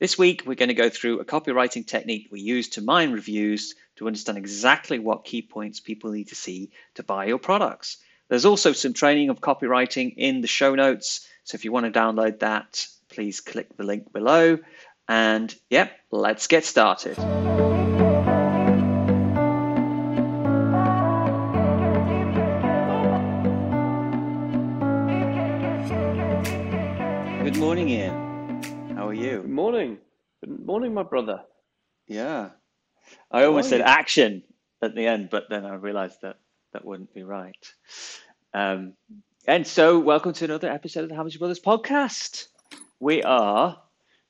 This week, we're going to go through a copywriting technique we use to mine reviews to understand exactly what key points people need to see to buy your products. There's also some training of copywriting in the show notes. So if you want to download that, please click the link below. And yep, let's get started. Good morning, Ian. You? Good morning. Good morning, my brother. Yeah. I almost said action at the end, but then I realized that that wouldn't be right. Um, and so, welcome to another episode of the Hammersley Brothers podcast. We are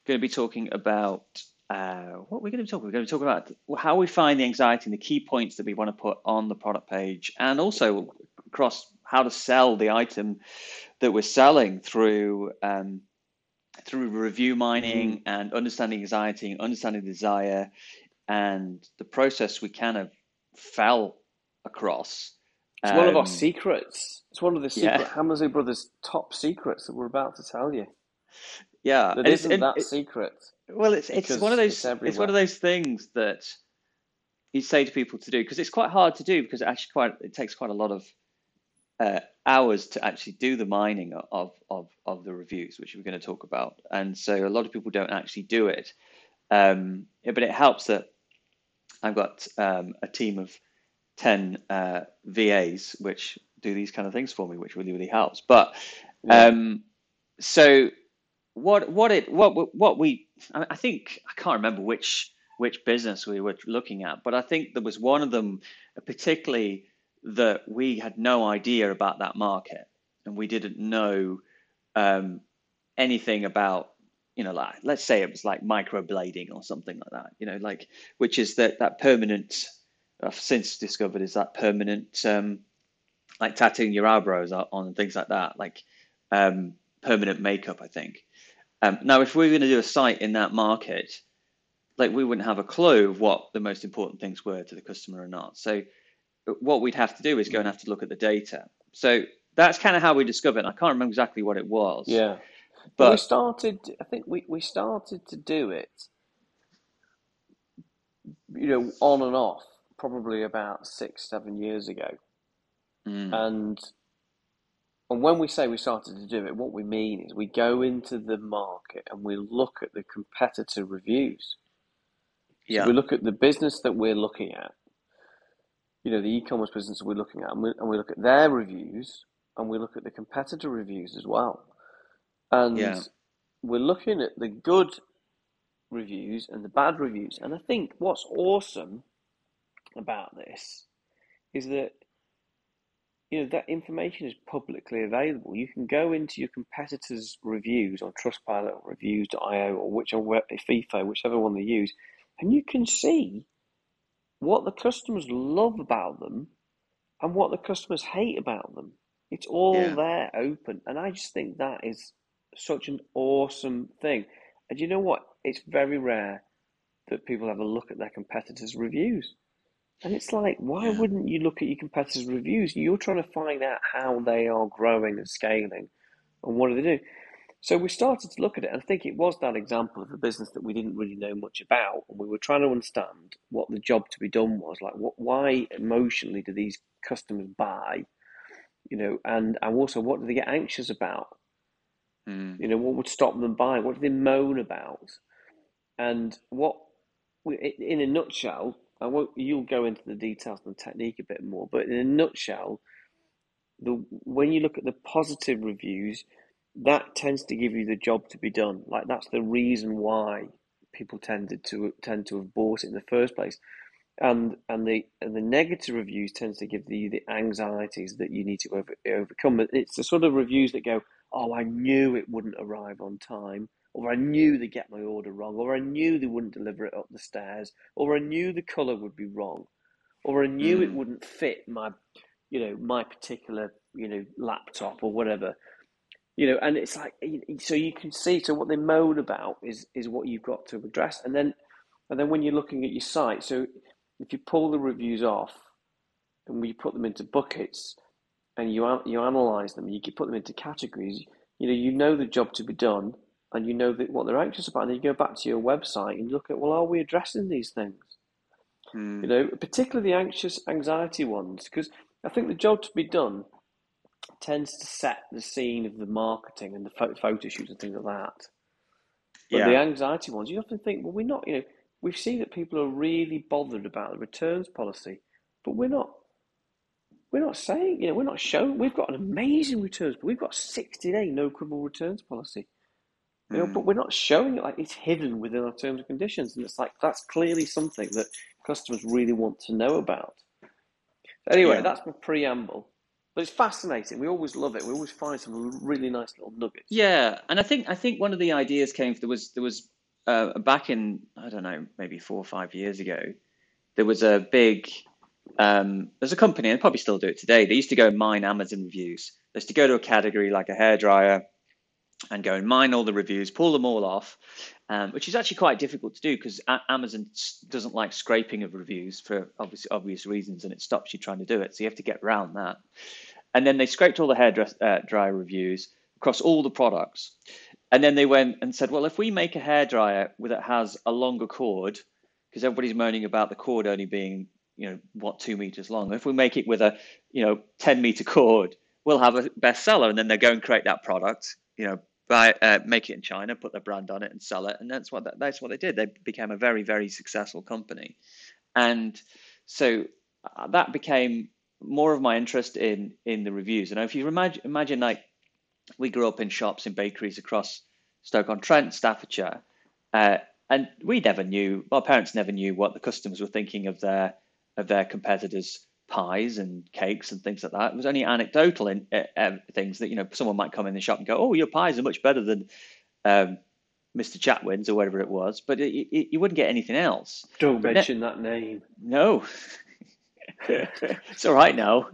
going to be talking about uh, what we're going to be talking. We're going to be talking about how we find the anxiety and the key points that we want to put on the product page, and also across how to sell the item that we're selling through um, through review mining mm. and understanding anxiety and understanding desire and the process we kind of fell across. It's um, one of our um, secrets. It's one of the secret yeah. Hammersley Brothers top secrets that we're about to tell you. Yeah, that isn't it, that it, secret. Well, it's it's one of those it's, it's, one of those things that you say to people to do because it's quite hard to do because it actually quite it takes quite a lot of uh, hours to actually do the mining of, of, of the reviews, which we're going to talk about. And so a lot of people don't actually do it. Um, but it helps that I've got um, a team of 10 uh, VAs which do these kind of things for me, which really, really helps. But um, so what, what it, what, what we, I think, I can't remember which, which business we were looking at, but I think there was one of them particularly that we had no idea about that market and we didn't know um, anything about you know like let's say it was like microblading or something like that you know like which is that that permanent i've since discovered is that permanent um, like tattooing your eyebrows on and things like that like um, permanent makeup i think. Um, now if we are going to do a site in that market like we wouldn't have a clue of what the most important things were to the customer or not. So what we'd have to do is go and have to look at the data. So that's kind of how we discovered. It. I can't remember exactly what it was. Yeah, but we started. I think we we started to do it. You know, on and off, probably about six, seven years ago, mm. and and when we say we started to do it, what we mean is we go into the market and we look at the competitor reviews. Yeah. So we look at the business that we're looking at you know, the e-commerce business we're looking at, and we, and we look at their reviews, and we look at the competitor reviews as well. And yeah. we're looking at the good reviews and the bad reviews. And I think what's awesome about this is that you know that information is publicly available. You can go into your competitors' reviews on Trustpilot or Reviews.io or whichever Feefo, whichever one they use, and you can see what the customers love about them and what the customers hate about them. It's all yeah. there open. And I just think that is such an awesome thing. And you know what? It's very rare that people have a look at their competitors' reviews. And it's like, why yeah. wouldn't you look at your competitors' reviews? You're trying to find out how they are growing and scaling and what do they do. So we started to look at it, and I think it was that example of a business that we didn't really know much about, and we were trying to understand what the job to be done was. Like, what, why emotionally do these customers buy? You know, and and also what do they get anxious about? Mm. You know, what would stop them buying? What do they moan about? And what, in a nutshell, I won't. You'll go into the details and the technique a bit more, but in a nutshell, the when you look at the positive reviews that tends to give you the job to be done. Like that's the reason why people tended to tend to have bought it in the first place. And and the and the negative reviews tends to give you the anxieties that you need to over, overcome. It's the sort of reviews that go, "Oh, I knew it wouldn't arrive on time. or I knew they'd get my order wrong, or I knew they wouldn't deliver it up the stairs, or I knew the colour would be wrong, or I knew mm. it wouldn't fit my, you know, my particular, you know, laptop or whatever. You know, and it's like so you can see. So what they moan about is is what you've got to address, and then and then when you're looking at your site, so if you pull the reviews off and we put them into buckets and you you analyze them, you can put them into categories. You know, you know the job to be done, and you know that what they're anxious about. And then you go back to your website and look at, well, are we addressing these things? Hmm. You know, particularly the anxious, anxiety ones, because I think the job to be done tends to set the scene of the marketing and the photo shoots and things like that. But yeah. the anxiety ones, you often think, well, we're not. You know, we see that people are really bothered about the returns policy, but we're not we're not saying, you know, we're not showing. We've got an amazing returns, but we've got sixty day no quibble returns policy. You know, mm. but we're not showing it like it's hidden within our terms and conditions, and it's like that's clearly something that customers really want to know about. Anyway, yeah. that's my preamble. But it's fascinating. We always love it. We always find some really nice little nuggets. Yeah, and I think I think one of the ideas came. There was there was uh, back in I don't know maybe four or five years ago. There was a big um, there's a company, and probably still do it today. They used to go and mine Amazon reviews. They used to go to a category like a hairdryer and go and mine all the reviews, pull them all off, um, which is actually quite difficult to do because Amazon doesn't like scraping of reviews for obvious obvious reasons, and it stops you trying to do it. So you have to get around that. And then they scraped all the hairdryer uh, reviews across all the products, and then they went and said, well, if we make a hairdryer that has a longer cord, because everybody's moaning about the cord only being you know what two meters long. If we make it with a you know ten meter cord, we'll have a bestseller, and then they go and create that product. You know, buy uh, make it in China, put their brand on it, and sell it, and that's what that's what they did. They became a very very successful company, and so uh, that became more of my interest in in the reviews. And if you imagine imagine like we grew up in shops in bakeries across Stoke on Trent, Staffordshire. Uh, and we never knew, our parents never knew what the customers were thinking of their of their competitors' pies and cakes and things like that. It was only anecdotal in uh, things that you know someone might come in the shop and go, "Oh, your pies are much better than um, Mr. Chatwin's or whatever it was," but it, it, you wouldn't get anything else. Don't mention ne- that name. No, it's all right now.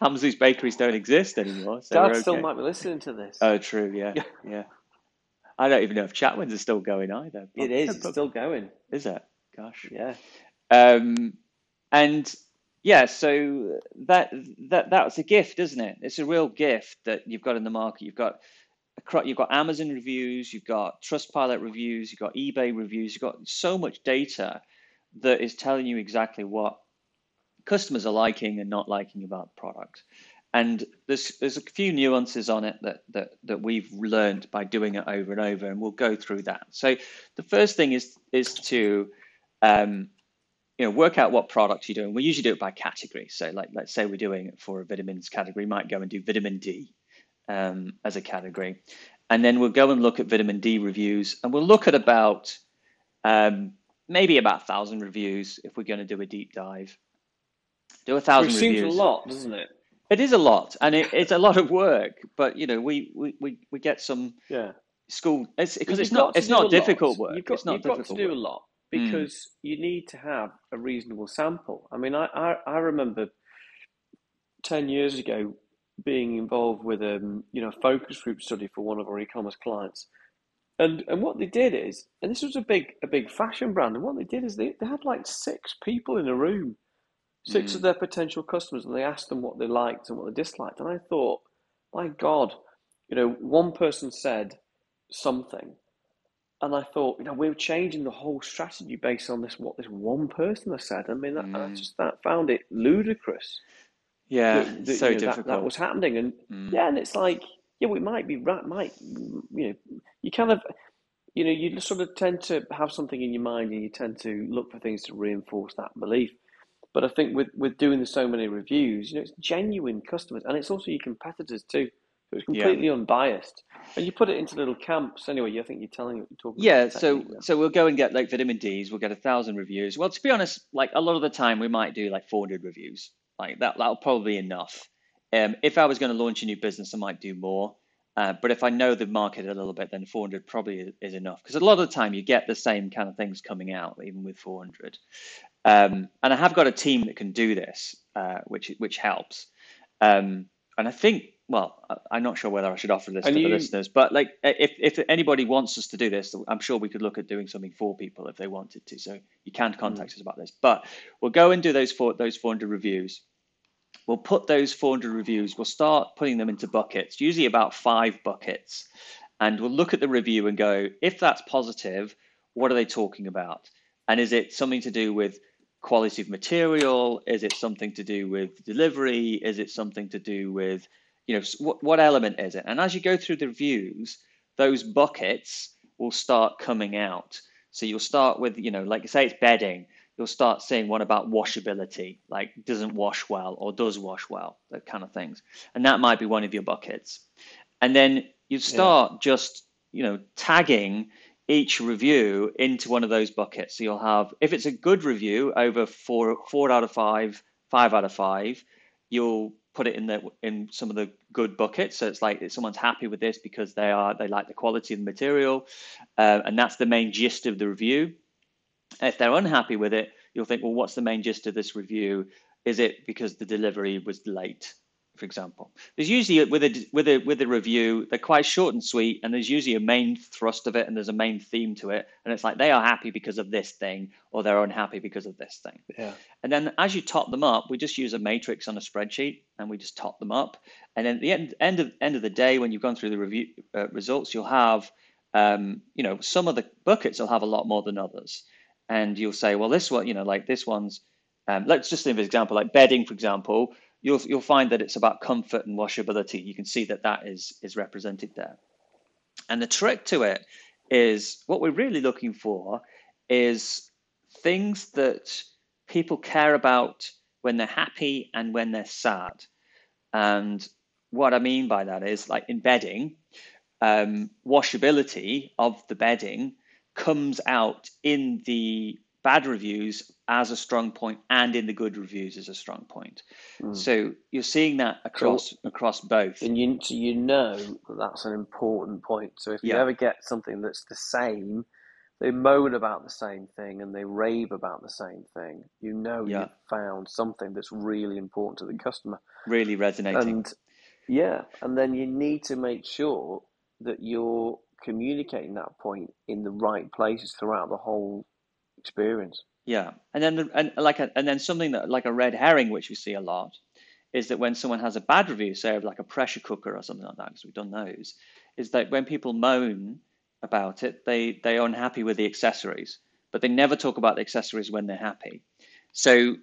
Hammersley's bakeries don't exist anymore. So Dad okay. still might be listening to this. Oh, true. Yeah, yeah. I don't even know if Chatwin's is still going either. It is. It's still going. Is it? Gosh. Yeah. Um, and yeah, so that that that's a gift, isn't it? It's a real gift that you've got in the market. You've got a you've got Amazon reviews, you've got Trustpilot reviews, you've got eBay reviews, you've got so much data that is telling you exactly what customers are liking and not liking about the product. And there's there's a few nuances on it that that that we've learned by doing it over and over, and we'll go through that. So the first thing is is to um, you know, work out what products you're doing. We usually do it by category. So, like, let's say we're doing it for a vitamins category, we might go and do vitamin D um, as a category, and then we'll go and look at vitamin D reviews, and we'll look at about um, maybe about thousand reviews if we're going to do a deep dive. Do a thousand Which reviews. seems a lot, doesn't it? It is a lot, and it, it's a lot of work. But you know, we we, we, we get some yeah school it's because it's not it's not difficult work. You've got, it's not you've got to do work. a lot Hmm. because mm. you need to have a reasonable sample. I mean, I, I, I, remember 10 years ago being involved with a um, you know focus group study for one of our e-commerce clients. And and what they did is, and this was a big a big fashion brand, and what they did is they, they had like six people in a room, six mm. of their potential customers, and they asked them what they liked and what they disliked. And I thought, my God, you know, one person said something, and I thought, you know, we are changing the whole strategy based on this what this one person has said. I mean, that, mm. I just that found it ludicrous. Yeah, that, that, so you know, difficult. That, that, was happening, and mm. yeah, and it's like, yeah, we might be right, might you know, you kind of, you know, you sort of tend to have something in your mind, and you tend to look for things to reinforce that belief. But I think with with doing so many reviews, you know, it's genuine customers, and it's also your competitors too. So it's completely yeah. unbiased. And you put it into little camps anyway. I think you're telling what you're talking. Yeah, so so we'll go and get like vitamin D's. We'll get a thousand reviews. Well, to be honest, like a lot of the time we might do like 400 reviews. Like that, that'll probably be enough. Um, if I was going to launch a new business, I might do more. Uh, but if I know the market a little bit, then 400 probably is enough because a lot of the time you get the same kind of things coming out, even with 400. Um, and I have got a team that can do this, uh, which which helps. Um, and I think, well, I'm not sure whether I should offer this and to you, the listeners, but like if if anybody wants us to do this, I'm sure we could look at doing something for people if they wanted to. So you can contact mm. us about this. But we'll go and do those four those 400 reviews. We'll put those 400 reviews. We'll start putting them into buckets, usually about five buckets, and we'll look at the review and go, if that's positive, what are they talking about? And is it something to do with quality of material? Is it something to do with delivery? Is it something to do with, you know, what, what element is it? And as you go through the reviews, those buckets will start coming out. So you'll start with, you know, like say it's bedding, you'll start seeing what about washability, like doesn't wash well or does wash well, that kind of things. And that might be one of your buckets. And then you start yeah. just, you know, tagging each review into one of those buckets. So you'll have, if it's a good review over four, four out of five, five out of five, you'll put it in the in some of the good buckets. So it's like someone's happy with this because they are they like the quality of the material, uh, and that's the main gist of the review. If they're unhappy with it, you'll think, well, what's the main gist of this review? Is it because the delivery was late? For example. There's usually with a with a with a review, they're quite short and sweet, and there's usually a main thrust of it, and there's a main theme to it, and it's like they are happy because of this thing, or they're unhappy because of this thing. Yeah. And then as you top them up, we just use a matrix on a spreadsheet, and we just top them up, and then at the end end of end of the day, when you've gone through the review uh, results, you'll have, um, you know, some of the buckets will have a lot more than others, and you'll say, well, this one, you know, like this one's. Um, let's just think of an example, like bedding, for example you'll you'll find that it's about comfort and washability. You can see that that is is represented there. And the trick to it is what we're really looking for is things that people care about when they're happy and when they're sad. And what I mean by that is like in bedding, um, washability of the bedding comes out in the bad reviews as a strong point and in the good reviews as a strong point. Mm. So you're seeing that across so, across both. And you so you know that that's an important point. So if you yeah. ever get something that's the same, they moan about the same thing and they rave about the same thing, you know yeah. you've found something that's really important to the customer. Really resonating. And yeah, and then you need to make sure that you're communicating that point in the right places throughout the whole experience. Yeah, and then the, and like a, and then something that like a red herring, which we see a lot, is that when someone has a bad review, say of like a pressure cooker or something like that, because we've done those, is that when people moan about it, they they are unhappy with the accessories, but they never talk about the accessories when they're happy. So,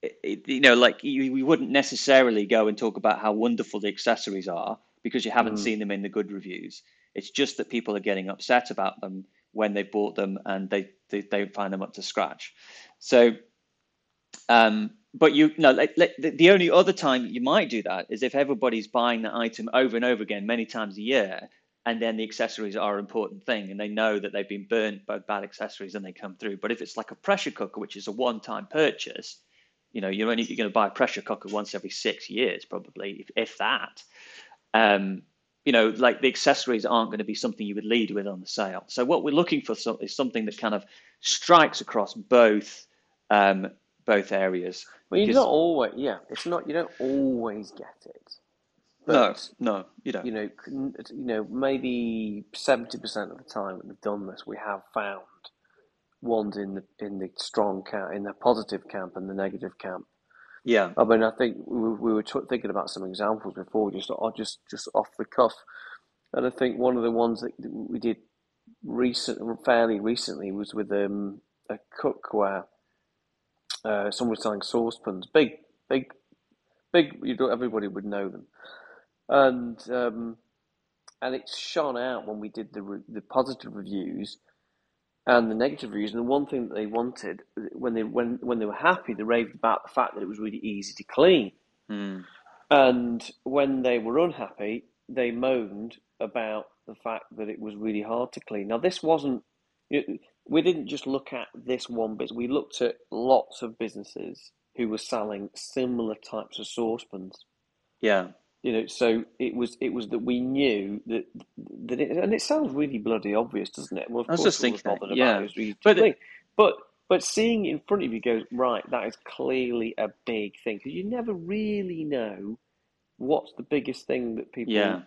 it, you know, like you, we wouldn't necessarily go and talk about how wonderful the accessories are because you haven't mm. seen them in the good reviews. It's just that people are getting upset about them when they bought them and they, they don't find them up to scratch. So, um, but you know, like, like, the only other time you might do that is if everybody's buying that item over and over again many times a year, and then the accessories are an important thing, and they know that they've been burnt by bad accessories and they come through. But if it's like a pressure cooker, which is a one-time purchase, you know, you're only you're going to buy a pressure cooker once every six years, probably, if, if that. Um, you know, like the accessories aren't going to be something you would lead with on the sale. So what we're looking for is something that kind of strikes across both um, both areas. Well, you don't always, yeah, it's not. You don't always get it. But, no, no, you don't. You know, you know, maybe seventy percent of the time that we've done this, we have found ones in the in the strong camp, in the positive camp, and the negative camp. Yeah, I mean, I think we, we were t- thinking about some examples before, just just just off the cuff, and I think one of the ones that we did recent, fairly recently, was with um, a cookware. Uh, someone was selling saucepans, big, big, big. You know, everybody would know them, and um, and it shone out when we did the re- the positive reviews and the negative reviews. And the one thing that they wanted when they when when they were happy, they raved about the fact that it was really easy to clean. Mm. And when they were unhappy, they moaned about the fact that it was really hard to clean. Now, this wasn't. We didn't just look at this one business. We looked at lots of businesses who were selling similar types of saucepans. Yeah. You know, so it was it was that we knew that that it, and it sounds really bloody obvious, doesn't it? Well, of I was just thinking, yeah, but it, but but seeing it in front of you goes right. That is clearly a big thing because you never really know what's the biggest thing that people yeah.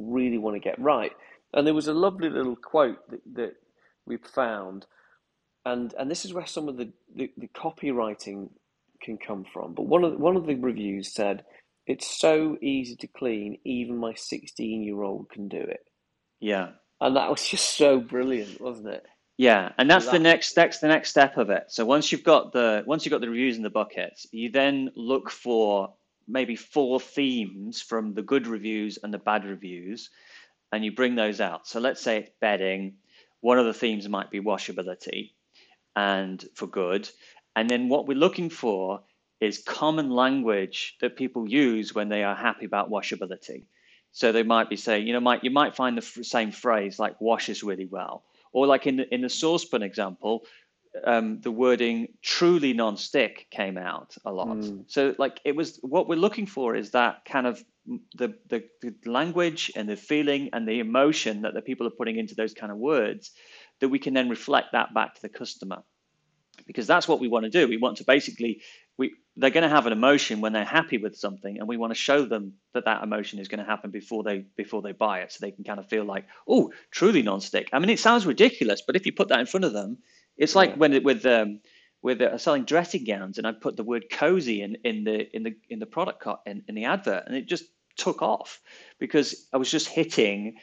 really want to get right. And there was a lovely little quote that, that we found, and and this is where some of the, the, the copywriting can come from. But one of the, one of the reviews said, "It's so easy to clean, even my sixteen year old can do it." Yeah, and that was just so brilliant, wasn't it? Yeah, and that's the next that's the next step of it. So once you've got the once you've got the reviews in the buckets, you then look for maybe four themes from the good reviews and the bad reviews, and you bring those out. So let's say it's bedding. One of the themes might be washability, and for good. And then what we're looking for is common language that people use when they are happy about washability. So they might be saying, you know, might you might find the f- same phrase like washes really well, or like in the in the saucepan example, um, the wording truly non-stick came out a lot. Mm. So like it was what we're looking for is that kind of the, the, the language and the feeling and the emotion that the people are putting into those kind of words that we can then reflect that back to the customer because that's what we want to do we want to basically we they're going to have an emotion when they're happy with something and we want to show them that that emotion is going to happen before they before they buy it so they can kind of feel like oh truly non-stick i mean it sounds ridiculous but if you put that in front of them it's like yeah. when it with um, with uh, selling dressing gowns, and I put the word cozy in, in the in the in the product cut in, in the advert, and it just took off because I was just hitting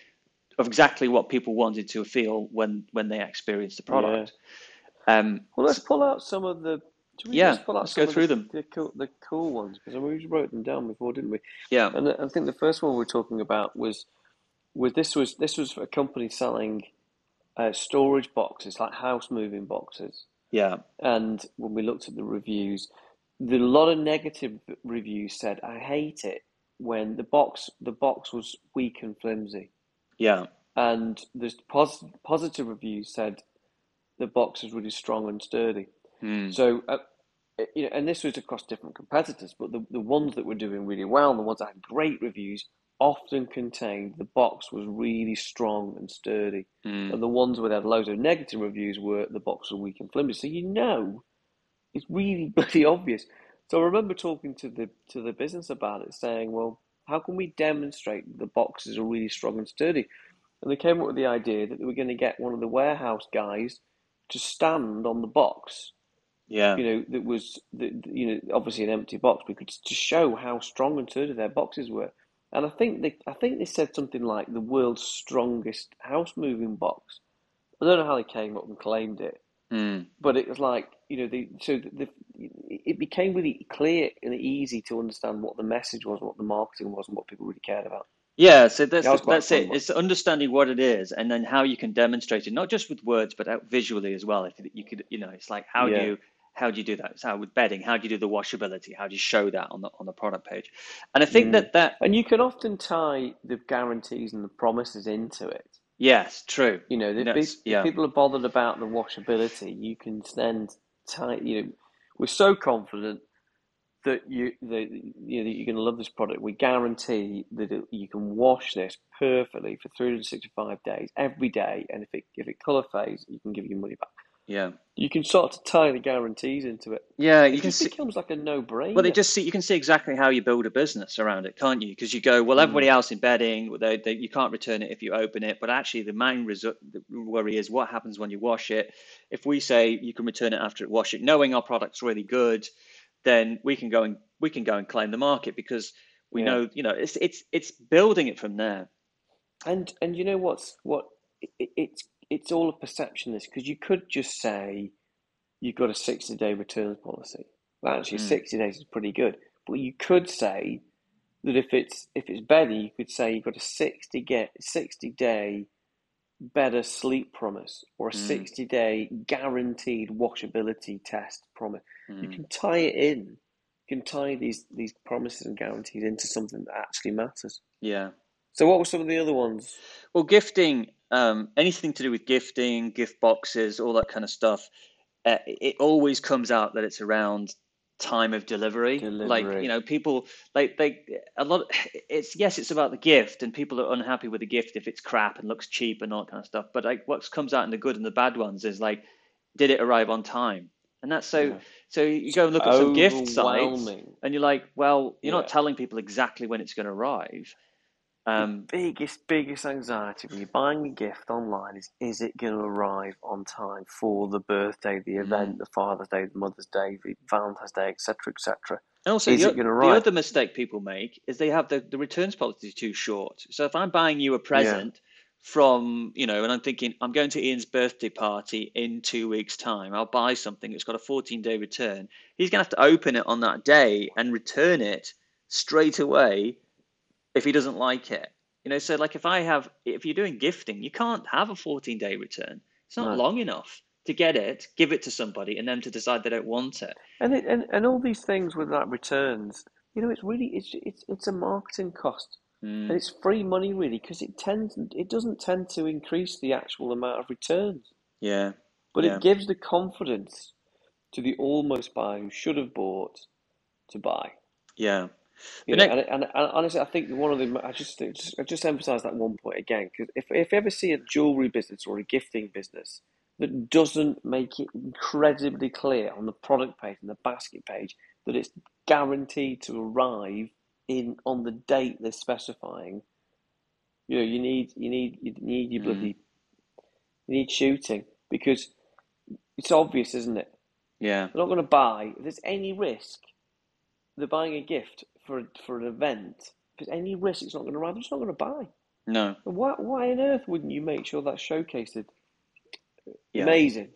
of exactly what people wanted to feel when when they experienced the product. Yeah. Um, well, let's pull out some of the. Yeah, let's go through the, them. The cool, the cool ones because we wrote them down before, didn't we? Yeah. And I think the first one we are talking about was was this was this was a company selling uh, storage boxes, like house moving boxes. Yeah. And when we looked at the reviews, the, a lot of negative reviews said, "I hate it when the box the box was weak and flimsy." Yeah. And the pos- positive reviews said the box was really strong and sturdy. Mm. So, uh, you know, and this was across different competitors, but the, the ones that were doing really well, and the ones that had great reviews, often contained the box was really strong and sturdy, mm. and the ones where they had loads of negative reviews were the box was weak and flimsy. So you know, it's really bloody obvious. So I remember talking to the to the business about it, saying, "Well, how can we demonstrate the boxes are really strong and sturdy?" And they came up with the idea that they were going to get one of the warehouse guys to stand on the box. Yeah. You know, that was, the, you know, obviously an empty box, but could to show how strong and sturdy their boxes were. And I think they, I think they said something like the world's strongest house moving box. I don't know how they came up and claimed it, mm. but it was like you know, the, so the, it became really clear and easy to understand what the message was, what the marketing was, and what people really cared about. Yeah, so that's that that's it. It's understanding what it is, and then how you can demonstrate it, not just with words, but out visually as well. If you could, you know, it's like how yeah. do you how do you do that? So with bedding, how do you do the washability? How do you show that on the on the product page? And I think mm. that that and you can often tie the guarantees and the promises into it. Yes, true. You know, no, if, yeah. people are bothered about the washability, you can then tie. You know, we're so confident that you that you know that you're going to love this product. We guarantee that it, you can wash this perfectly for 365 days every day, and if it if it color fades, you can give your money back. Yeah. You can sort of tie the guarantees into it. Yeah, you it can see, becomes like a no-brainer. Well, they just see you can see exactly how you build a business around it, can't you? Because you go, well, everybody mm. else in bedding, they, they, you can't return it if you open it. But actually, the main resu- the worry is what happens when you wash it. If we say you can return it after it wash it, knowing our product's really good, then we can go and we can go and claim the market because we yeah. know, you know, it's it's it's building it from there. And and you know what's what it, it's it's all a perception this because you could just say you've got a 60 day returns policy. Well, actually, mm. 60 days is pretty good. But you could say that if it's if it's better, you could say you've got a 60 get 60 day better sleep promise or a mm. 60 day guaranteed washability test promise. Mm. You can tie it in. You can tie these these promises and guarantees into something that actually matters. Yeah. So what were some of the other ones? Well, gifting um, anything to do with gifting, gift boxes, all that kind of stuff, uh, it always comes out that it's around time of delivery. delivery. Like you know, people like they a lot. It's yes, it's about the gift, and people are unhappy with the gift if it's crap and looks cheap and all that kind of stuff. But like what comes out in the good and the bad ones is like, did it arrive on time? And that's so. Yeah. So you go and look at some gift sites, and you're like, well, you're yeah. not telling people exactly when it's going to arrive. Um, the biggest, biggest anxiety when you're buying a gift online is: is it going to arrive on time for the birthday, the mm. event, the Father's Day, the Mother's Day, the Valentine's Day, etc., etc. And also, is the, the, other mistake people make is they have the, the returns policy too short. So if I'm buying you a present yeah. from, you know, and I'm thinking I'm going to Ian's birthday party in two weeks' time, I'll buy something it's got a 14 day return. He's going to have to open it on that day and return it straight away if he doesn't like it. You know, so like if I have, if you're doing gifting, you can't have a 14 day return. It's not no. long enough to get it, give it to somebody, and then to decide they don't want it. And it, and and all these things with that returns, you know, it's really it's it's it's a marketing cost, mm. and it's free money really because it tends it doesn't tend to increase the actual amount of returns. Yeah, but yeah. it gives the confidence to the almost buyer who should have bought to buy. Yeah. You know, and, and, and, honestly, I think one of the I just just, I just emphasize that one point again because if if you ever see a jewelry business or a gifting business that doesn't make it incredibly clear on the product page and the basket page that it's guaranteed to arrive in on the date they're specifying, you know, you need you need you need your bloody mm. you need shooting because it's obvious, isn't it? Yeah, they're not going to buy. If there's any risk, they're buying a gift for for an event. If there's any risk it's not going to arrive, they're just not going to buy. No. Why why on earth wouldn't you make sure that's showcased? Yeah. Amazing.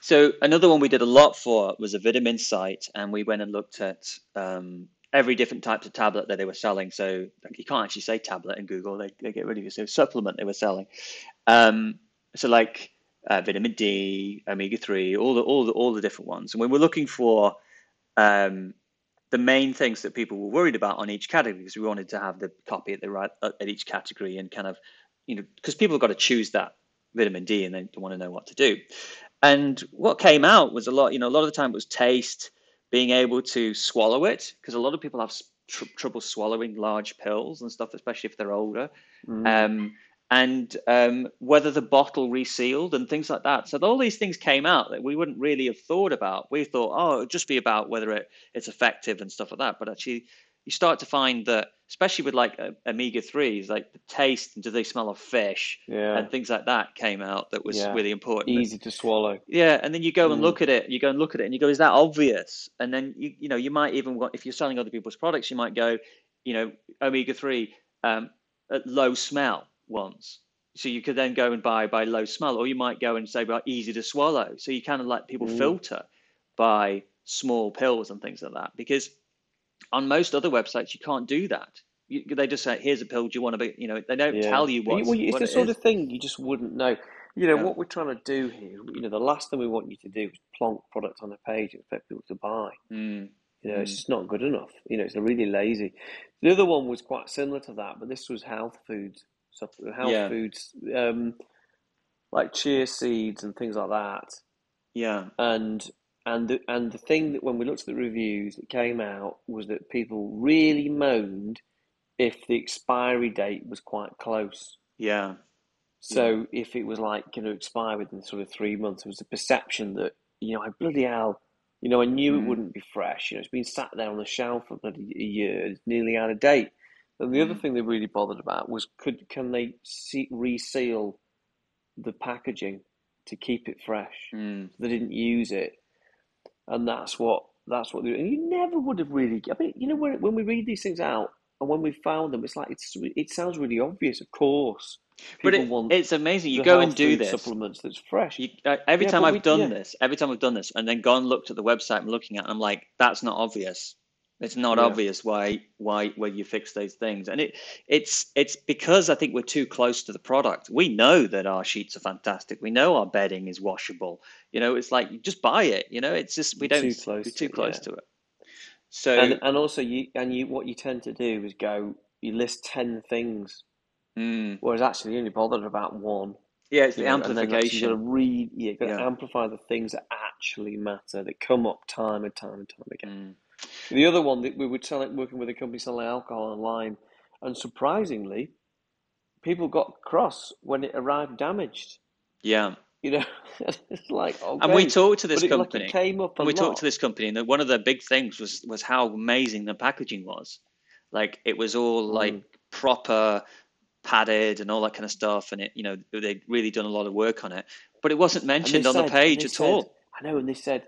So another one we did a lot for was a vitamin site, and we went and looked at um, every different types of tablet that they were selling. So you can't actually say tablet in Google; they, they get rid of you. So supplement they were selling. Um, so like uh, vitamin D, omega three, all the all the all the different ones. And when we were looking for um, the main things that people were worried about on each category because we wanted to have the copy at the right at each category and kind of you know because people have got to choose that vitamin D and they want to know what to do. And what came out was a lot, you know, a lot of the time it was taste, being able to swallow it, because a lot of people have tr- trouble swallowing large pills and stuff, especially if they're older. Mm. Um, and um, whether the bottle resealed and things like that. So all these things came out that we wouldn't really have thought about. We thought, oh, it'd just be about whether it, it's effective and stuff like that. But actually, you start to find that, especially with like uh, omega threes, like the taste and do they smell of fish yeah. and things like that came out that was yeah. really important. Easy to swallow. Yeah, and then you go mm. and look at it. You go and look at it, and you go, is that obvious? And then you you know you might even want if you're selling other people's products, you might go, you know, omega three um, at low smell ones. So you could then go and buy by low smell, or you might go and say by easy to swallow. So you kind of let people mm. filter by small pills and things like that because on most other websites, you can't do that. You, they just say, "Here's a pill. Do you want to be?" You know, they don't yeah. tell you what. Well, it's what the sort of thing you just wouldn't know. You know yeah. what we're trying to do here. You know, the last thing we want you to do is plonk products on a page and expect people to buy. Mm. You know, mm. it's just not good enough. You know, it's really lazy. The other one was quite similar to that, but this was health foods. So health yeah. foods, um, like chia seeds and things like that. Yeah. And and the, and the thing that when we looked at the reviews that came out was that people really moaned if the expiry date was quite close. Yeah. So yeah. if it was like going to expire within sort of three months, there was a perception that you know, I bloody hell, you know, I knew mm. it wouldn't be fresh. You know, it's been sat there on the shelf for bloody a year. It's nearly out of date. And the mm. other thing they really bothered about was could can they see, reseal the packaging to keep it fresh? Mm. They didn't use it and that's what that's what they and you never would have really. I mean, you know, when when we read these things out and when we found them, it's like it's it sounds really obvious, of course. but it, it's amazing. You go and do this supplements that's fresh. You, uh, every yeah, time I've we, done yeah. this, every time I've done this, and then gone and looked at the website I'm looking at, I'm like, that's not obvious. It's not yeah. obvious why why where you fix those things, and it it's it's because I think we're too close to the product. We know that our sheets are fantastic. We know our bedding is washable. You know, it's like just buy it. You know, it's just we don't too close we're too to close yeah. to it. So and and also you and you what you tend to do is go you list ten things, mm. whereas actually you only bothered about one. Yeah, it's the know, amplification. You've got to read. You've got yeah. to amplify the things that actually matter that come up time and time and time again. Mm. The other one that we were selling, working with a company selling alcohol online, and surprisingly, people got cross when it arrived damaged. Yeah. You know, it's like okay. And we talked to this company. Like came up and we lot. talked to this company, and one of the big things was was how amazing the packaging was. Like it was all mm. like proper padded and all that kind of stuff, and it you know they'd really done a lot of work on it, but it wasn't mentioned on said, the page at said, all. I know, and they said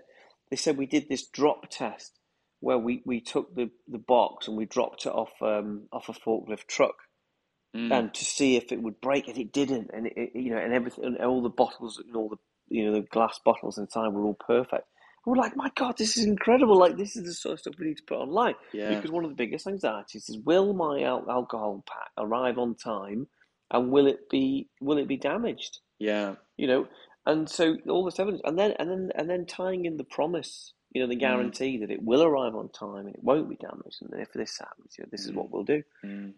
they said we did this drop test where we, we took the, the box and we dropped it off um, off a forklift truck mm. and to see if it would break, and it didn't. And it, you know, and everything, and all the bottles, and all the you know the glass bottles inside were all perfect. And we're like, my God, this is incredible! Like this is the sort of stuff we need to put online. Yeah. Because one of the biggest anxieties is, will my al- alcohol pack arrive on time, and will it be will it be damaged? Yeah. You know, and so all this evidence, and then and then and then tying in the promise you know, the mm. guarantee mm. that it will arrive on time and it won't be damaged. And if this happens, you know, this is what mm. we'll do. Mm.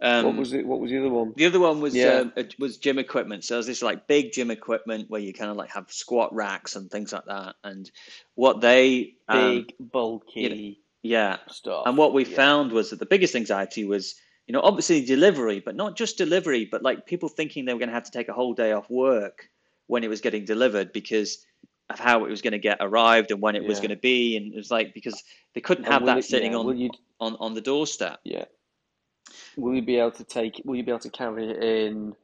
Um, what was it? What was the other one? The other one was yeah. um, was gym equipment. So was this like big gym equipment where you kind of like have squat racks and things like that. And what they um, big bulky you know, yeah stuff. And what we yeah. found was that the biggest anxiety was you know obviously delivery, but not just delivery, but like people thinking they were going to have to take a whole day off work when it was getting delivered because of how it was going to get arrived and when it yeah. was going to be, and it was like because they couldn't have that it, sitting yeah, on, on on the doorstep. Yeah. Will you be able to take? Will you be able to carry it in?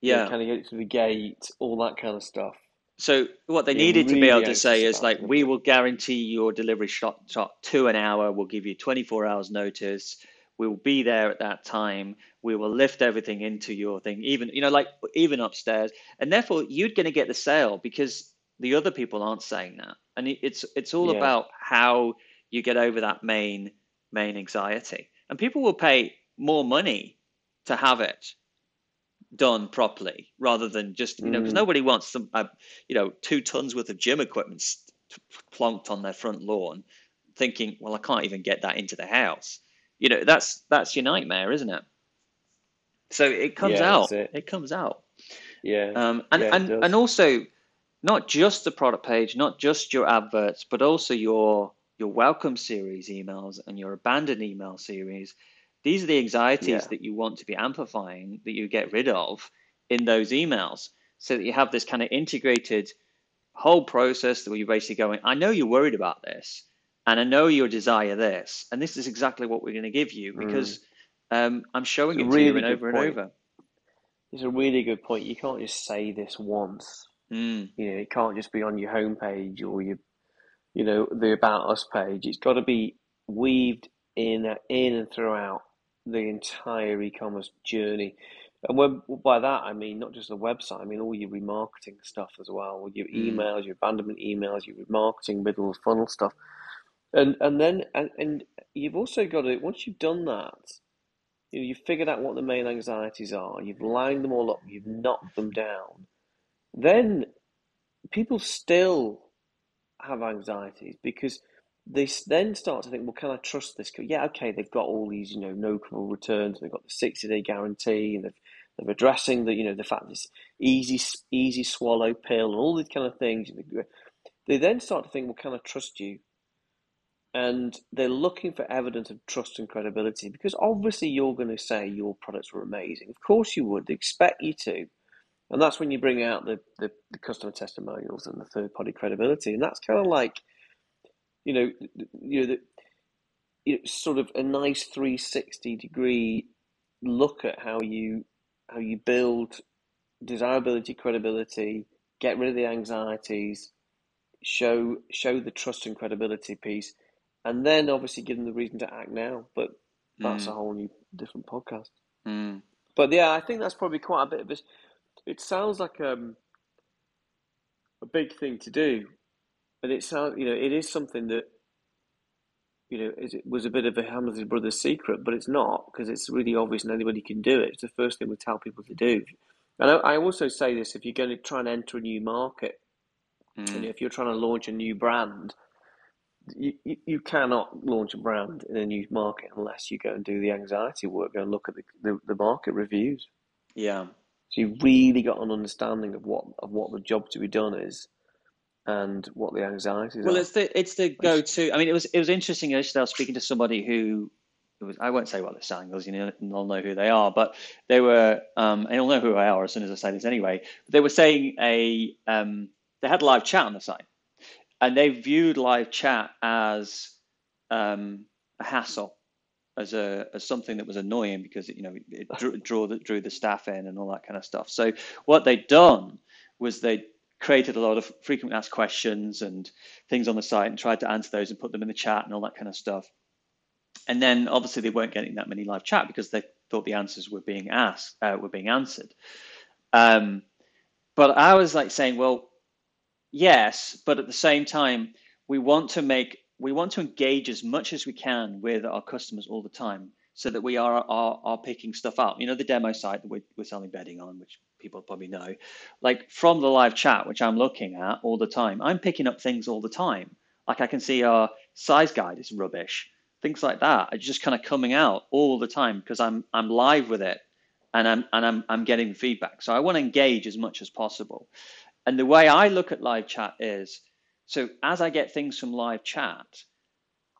Yeah. kind of get it to the gate, all that kind of stuff. So what they needed really to be able to say is like, we will guarantee your delivery shot, shot to an hour. We'll give you 24 hours notice. We will be there at that time. We will lift everything into your thing, even you know, like even upstairs, and therefore you're going to get the sale because the other people aren't saying that, and it's it's all yeah. about how you get over that main main anxiety. And people will pay more money to have it done properly rather than just you know because mm. nobody wants some uh, you know two tons worth of gym equipment plonked on their front lawn thinking well i can't even get that into the house you know that's that's your nightmare isn't it so it comes yeah, out it. it. comes out yeah um and yeah, and, and also not just the product page, not just your adverts, but also your your welcome series emails and your abandoned email series. These are the anxieties yeah. that you want to be amplifying that you get rid of in those emails so that you have this kind of integrated whole process where you're basically going, I know you're worried about this and I know you desire this, and this is exactly what we're going to give you mm. because mm. um, I'm showing it's it to you and over point. and over. It's a really good point. You can't just say this once Mm. You know, it can't just be on your homepage or your, you know, the about us page. It's got to be weaved in, in and throughout the entire e-commerce journey. And when, by that I mean not just the website. I mean all your remarketing stuff as well, your mm. emails, your abandonment emails, your remarketing middle of funnel stuff, and and then and, and you've also got to once you've done that, you know, you've figured out what the main anxieties are. You've lined them all up. You've knocked them down then people still have anxieties because they then start to think, well, can I trust this? Yeah, okay, they've got all these, you know, no criminal returns, they've got the sixty day guarantee, and they've they're addressing the, you know, the fact this easy easy swallow pill and all these kind of things. They then start to think, well, can I trust you? And they're looking for evidence of trust and credibility because obviously you're going to say your products were amazing. Of course you would. They expect you to. And that's when you bring out the, the, the customer testimonials and the third party credibility. And that's kind of like, you know, you know, the, you know, sort of a nice 360 degree look at how you how you build desirability, credibility, get rid of the anxieties, show show the trust and credibility piece, and then obviously give them the reason to act now. But that's mm. a whole new different podcast. Mm. But yeah, I think that's probably quite a bit of this it sounds like um, a big thing to do, but it sounds you know it is something that you know is, it was a bit of a Hammersley Brothers secret, but it's not because it's really obvious and anybody can do it. It's the first thing we tell people to do. And I, I also say this: if you're going to try and enter a new market, mm. and if you're trying to launch a new brand, you, you, you cannot launch a brand in a new market unless you go and do the anxiety work, go and look at the, the, the market reviews. Yeah, So you've really got an understanding of what of what the job to be done is, and what the anxieties well, are. it's the it's the go to. I mean, it was it was interesting yesterday. I was speaking to somebody who was, I won't say what selling because you know you'll know who they are, but they were um, and you'll know who they are as soon as I say this anyway. They were saying a um, they had live chat on the site, and they viewed live chat as um, a hassle, as a as something that was annoying because you know it drew, drew the drew the staff in and all that kind of stuff. So what they'd done was they created a lot of frequently asked questions and things on the site and tried to answer those and put them in the chat and all that kind of stuff. And then obviously they weren't getting that many live chat because they thought the answers were being asked, uh, were being answered. Um, but I was like saying, well, yes, but at the same time, we want to make, we want to engage as much as we can with our customers all the time so that we are, are, are picking stuff up. You know, the demo site that we're, we're selling bedding on, which people probably know, like from the live chat, which I'm looking at all the time, I'm picking up things all the time. Like I can see our size guide is rubbish, things like that are just kind of coming out all the time because I'm I'm live with it, and I'm and I'm I'm getting feedback. So I want to engage as much as possible. And the way I look at live chat is, so as I get things from live chat,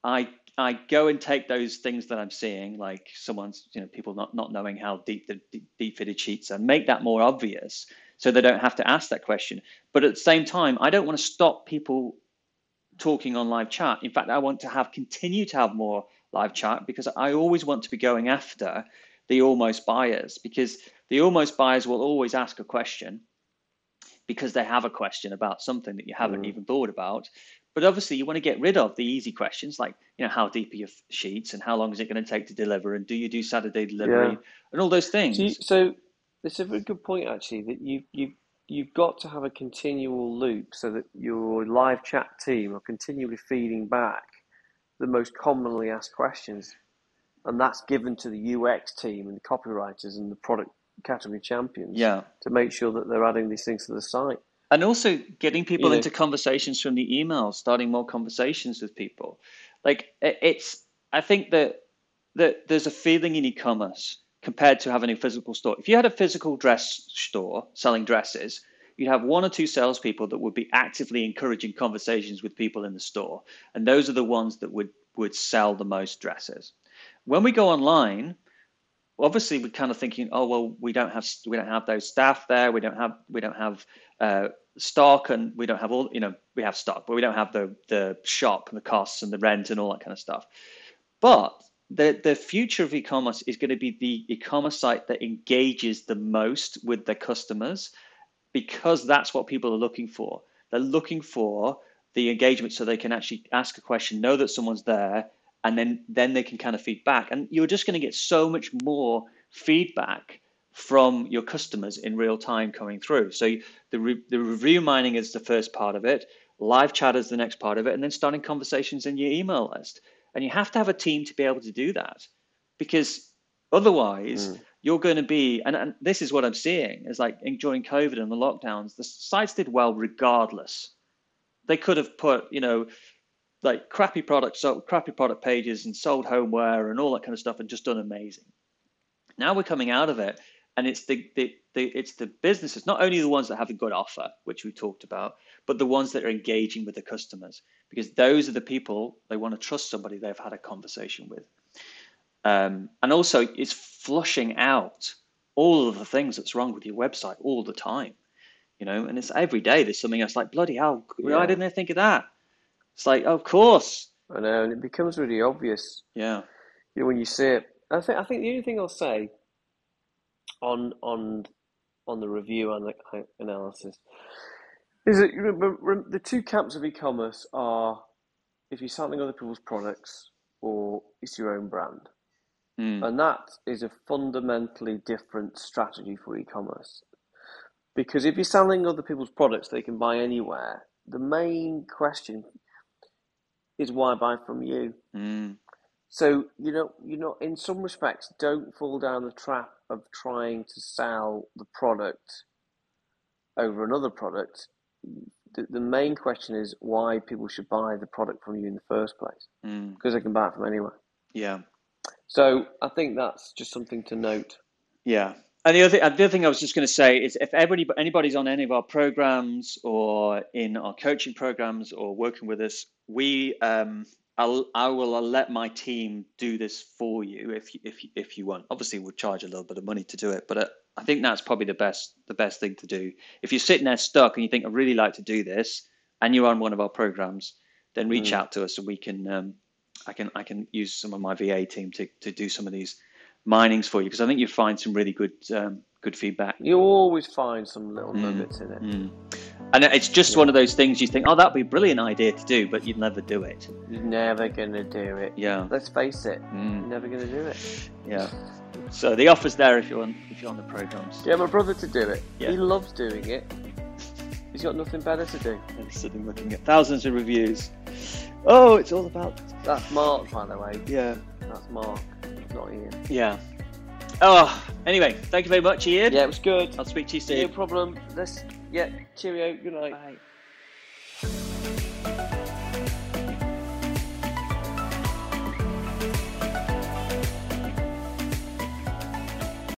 I I go and take those things that I'm seeing, like someone's, you know, people not, not knowing how deep the deep fitted sheets are, make that more obvious so they don't have to ask that question. But at the same time, I don't want to stop people talking on live chat. In fact, I want to have continue to have more live chat because I always want to be going after the almost buyers because the almost buyers will always ask a question because they have a question about something that you haven't mm. even thought about. But obviously, you want to get rid of the easy questions like, you know, how deep are your sheets and how long is it going to take to deliver and do you do Saturday delivery yeah. and all those things. So, you, so it's a very good point actually that you you you've got to have a continual loop so that your live chat team are continually feeding back the most commonly asked questions, and that's given to the UX team and the copywriters and the product category champions. Yeah. To make sure that they're adding these things to the site and also getting people you into know. conversations from the emails, starting more conversations with people. Like it's, I think that that there's a feeling in e-commerce compared to having a physical store. If you had a physical dress store selling dresses, you'd have one or two salespeople that would be actively encouraging conversations with people in the store, and those are the ones that would would sell the most dresses. When we go online, obviously we're kind of thinking, oh well, we don't have we don't have those staff there, we don't have we don't have uh, stock, and we don't have all you know we have stock, but we don't have the the shop and the costs and the rent and all that kind of stuff. But the the future of e-commerce is going to be the e-commerce site that engages the most with their customers because that's what people are looking for. They're looking for the engagement so they can actually ask a question, know that someone's there, and then then they can kind of feed back. And you're just going to get so much more feedback from your customers in real time coming through. So the re- the review mining is the first part of it. Live chat is the next part of it, and then starting conversations in your email list. And you have to have a team to be able to do that, because otherwise mm. you're going to be. And, and this is what I'm seeing is like during COVID and the lockdowns, the sites did well regardless. They could have put you know like crappy products, so crappy product pages, and sold homeware and all that kind of stuff, and just done amazing. Now we're coming out of it, and it's the, the, the it's the businesses, not only the ones that have a good offer, which we talked about, but the ones that are engaging with the customers, because those are the people they want to trust somebody they've had a conversation with, um, and also it's flushing out all of the things that's wrong with your website all the time, you know, and it's every day there's something else like bloody hell, yeah. why didn't I think of that? It's like, of course. I know, and it becomes really obvious. Yeah. You know, when you see it, I think I think the only thing I'll say on on on the review and the analysis is that remember, the two camps of e-commerce are if you're selling other people's products or it's your own brand. Mm. And that is a fundamentally different strategy for e-commerce. Because if you're selling other people's products they can buy anywhere, the main question is why I buy from you? Mm. So you know, you know, in some respects, don't fall down the trap of trying to sell the product over another product. The, the main question is why people should buy the product from you in the first place mm. because they can buy it from anywhere. Yeah. So I think that's just something to note. Yeah, And the other, the other thing I was just going to say is if everybody, anybody's on any of our programs or in our coaching programs or working with us, we um, I'll, I will let my team do this for you if you, if if you want. Obviously, we'll charge a little bit of money to do it, but uh, I think that's probably the best the best thing to do. If you're sitting there stuck and you think I really like to do this, and you're on one of our programs, then reach mm. out to us and we can um, I can I can use some of my VA team to to do some of these minings for you because I think you find some really good um, good feedback. You always find some little mm. nuggets in it. Mm. And it's just yeah. one of those things you think, oh, that'd be a brilliant idea to do, but you'd never do it. You're never gonna do it. Yeah. Let's face it, mm. you're never gonna do it. Yeah. So the offer's there if you're on if you're on the programs. Yeah, my brother to do it. Yeah. He loves doing it. He's got nothing better to do. And sitting looking at thousands of reviews. Oh, it's all about. That's Mark, by the way. Yeah. That's Mark not Ian. Yeah. Oh, anyway, thank you very much, Ian. Yeah, it was good. I'll speak to you soon. No problem. Let's, yeah, cheerio. Good night. Bye.